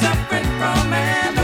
you know,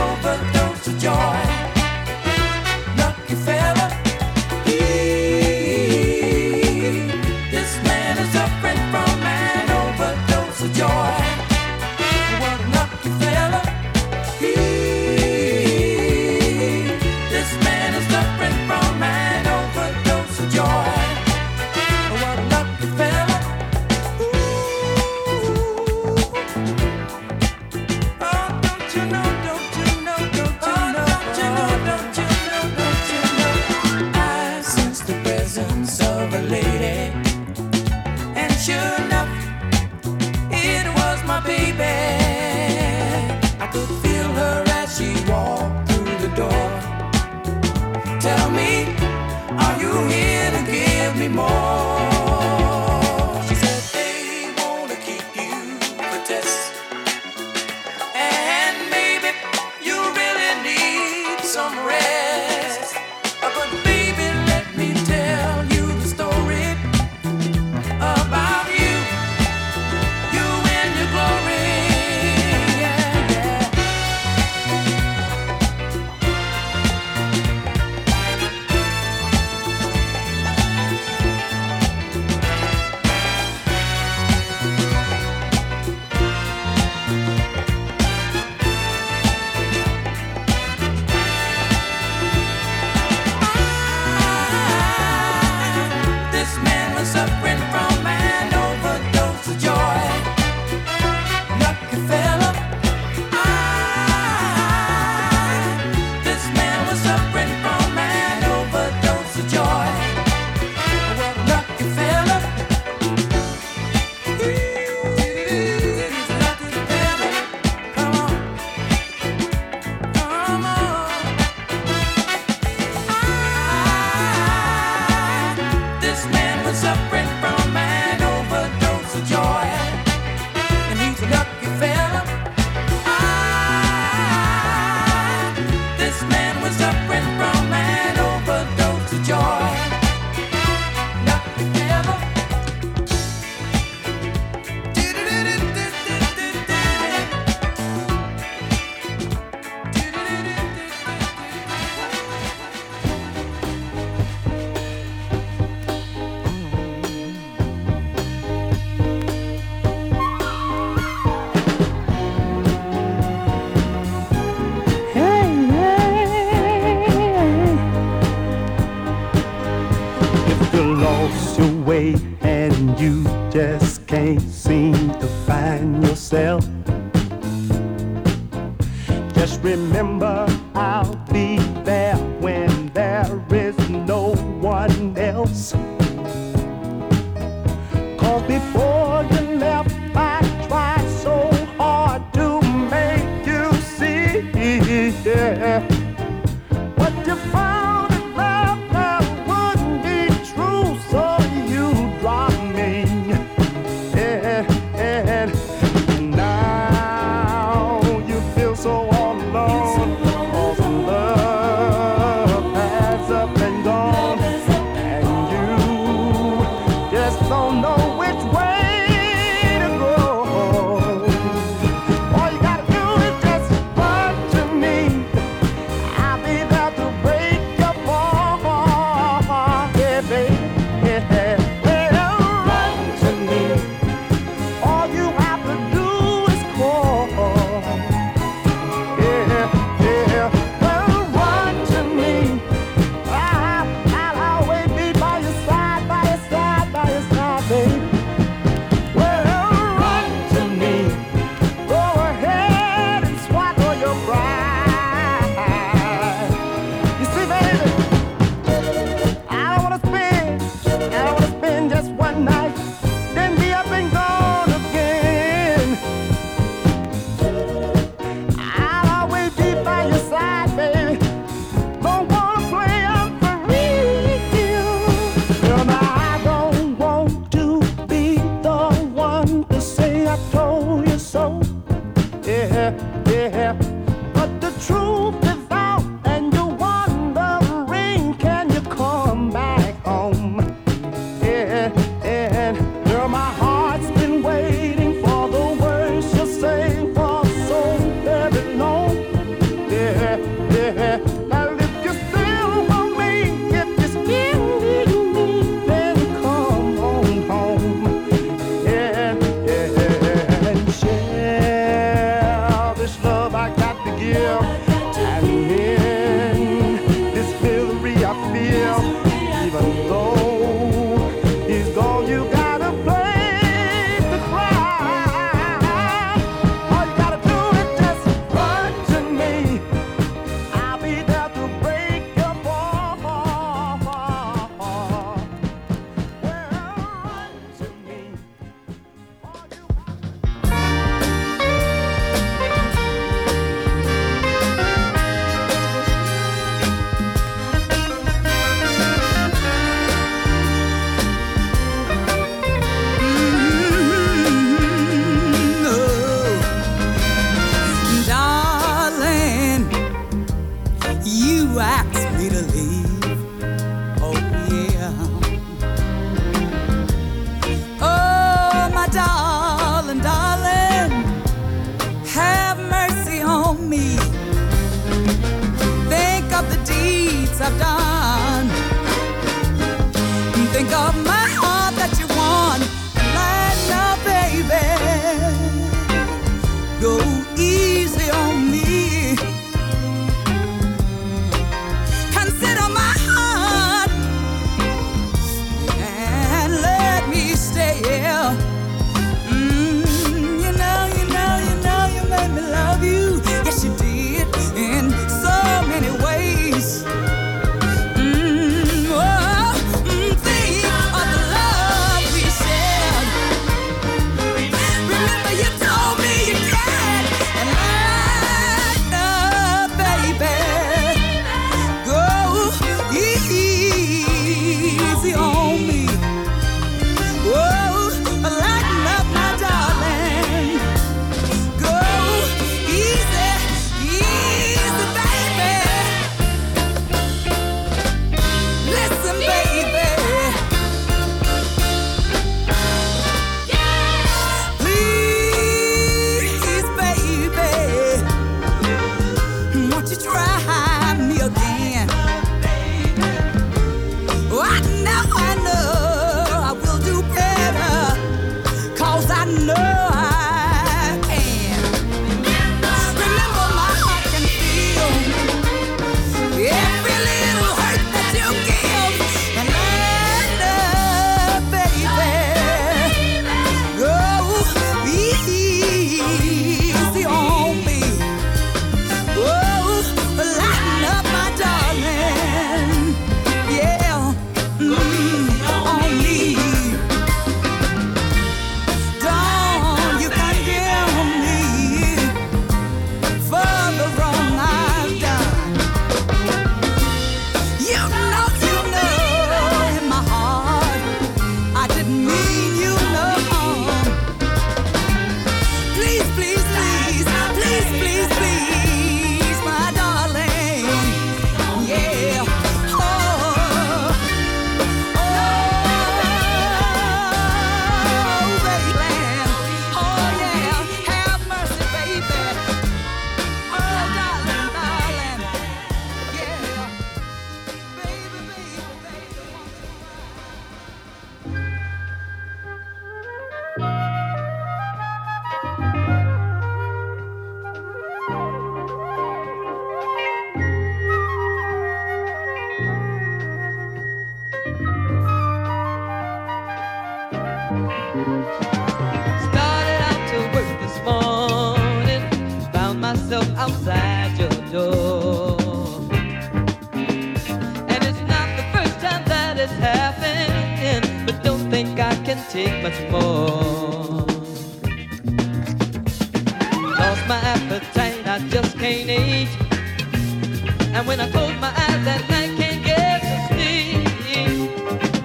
And when I close my eyes that night, can't get to sleep.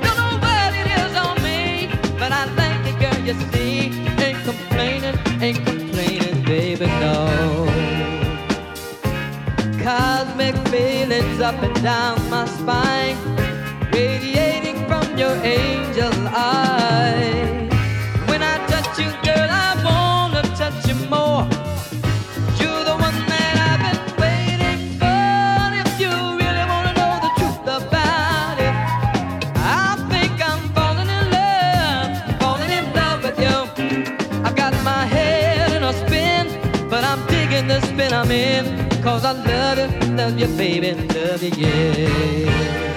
Don't know what it is on me, but I girl, you see. Ain't complaining, ain't complaining, baby, no. Cosmic feelings up and down love you, baby, love you, yeah.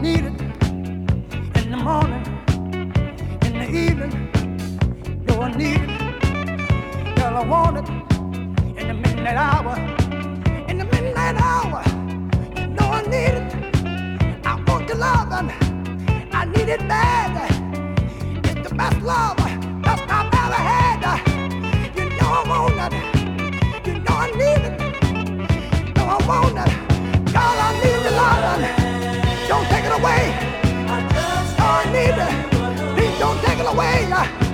need it in the morning, in the evening. I need it. Girl, I want it in the midnight hour, in the midnight hour. I need it. I want love and I need it bad. It's the best love, I've ever had. You know I want it. You know I need it. You know I want it. Girl, I need the love. Away. Oh, I need. Please don't take it away.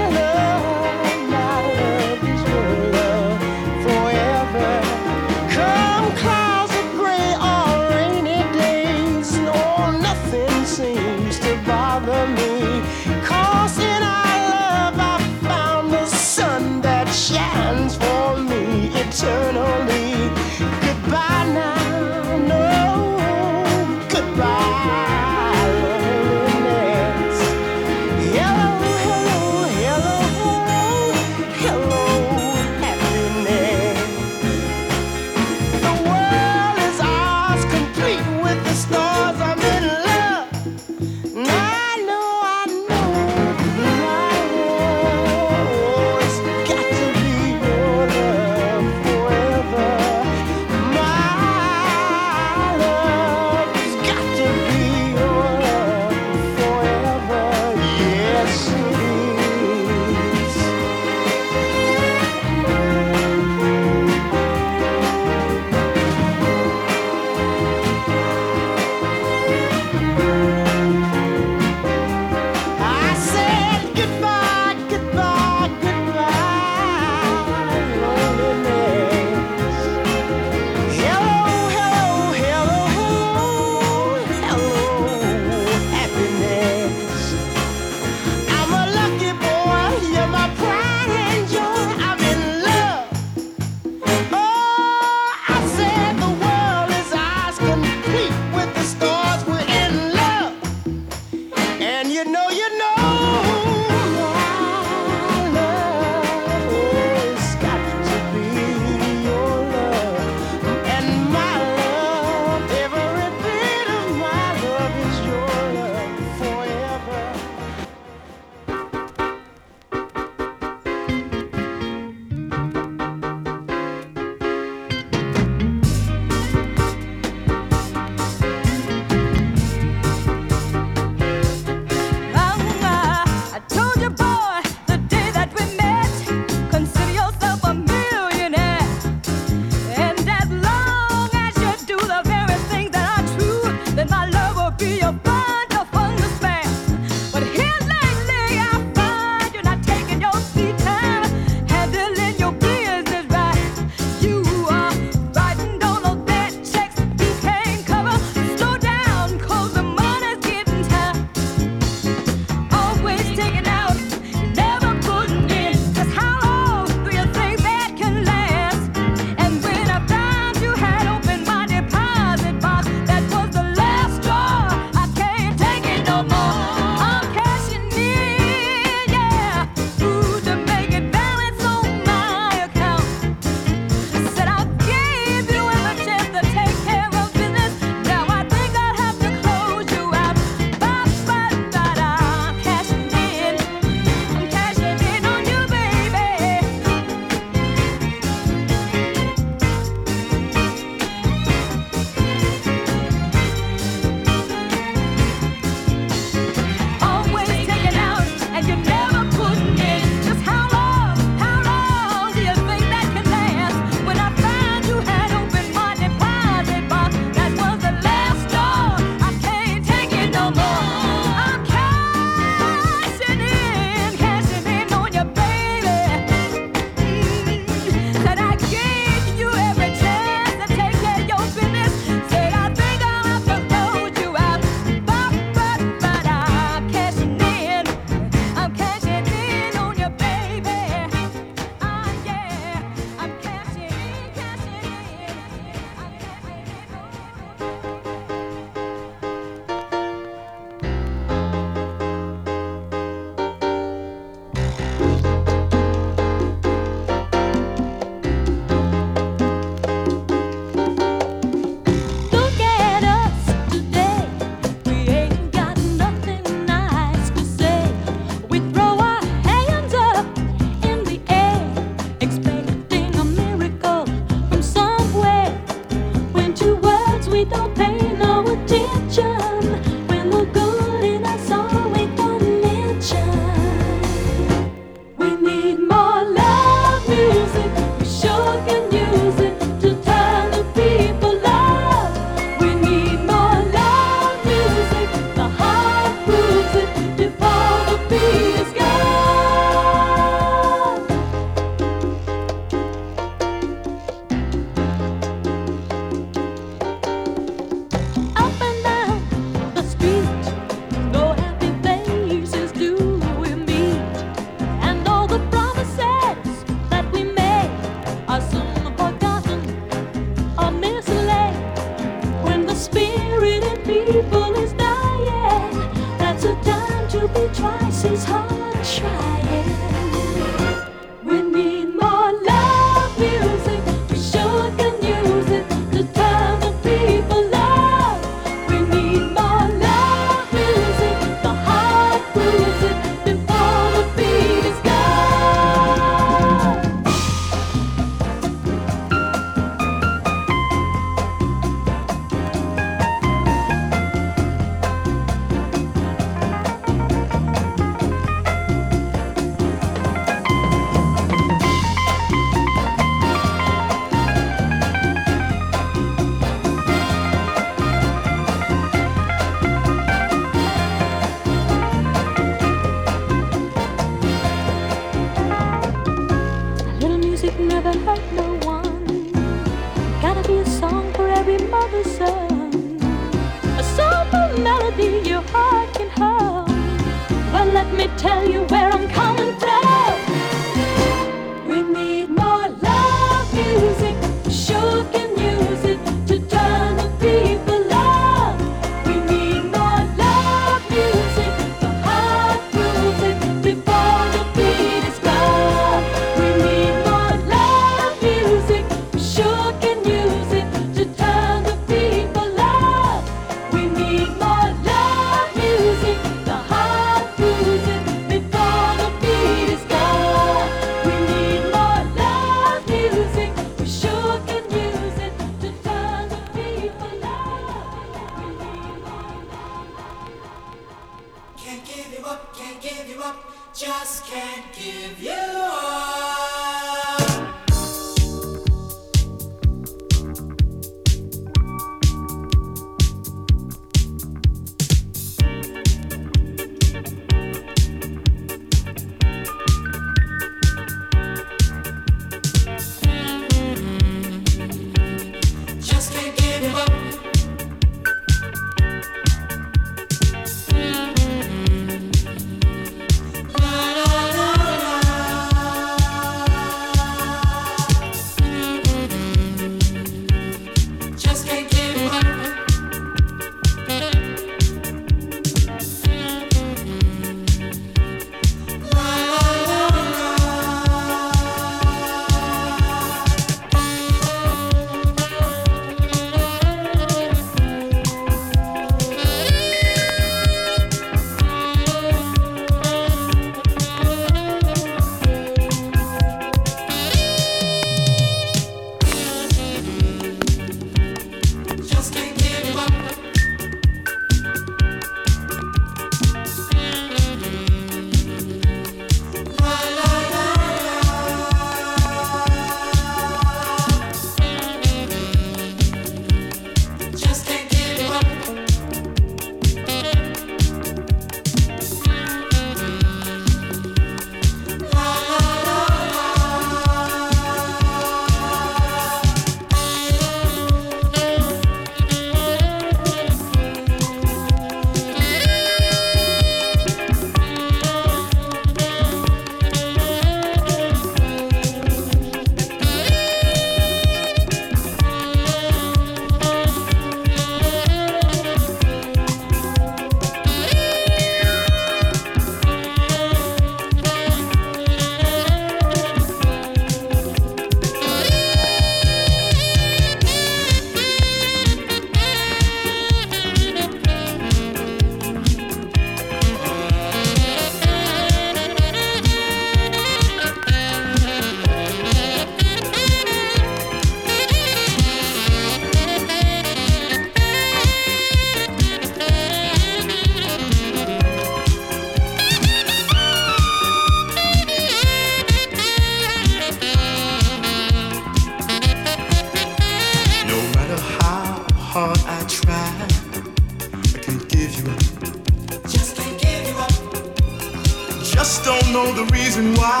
Yeah,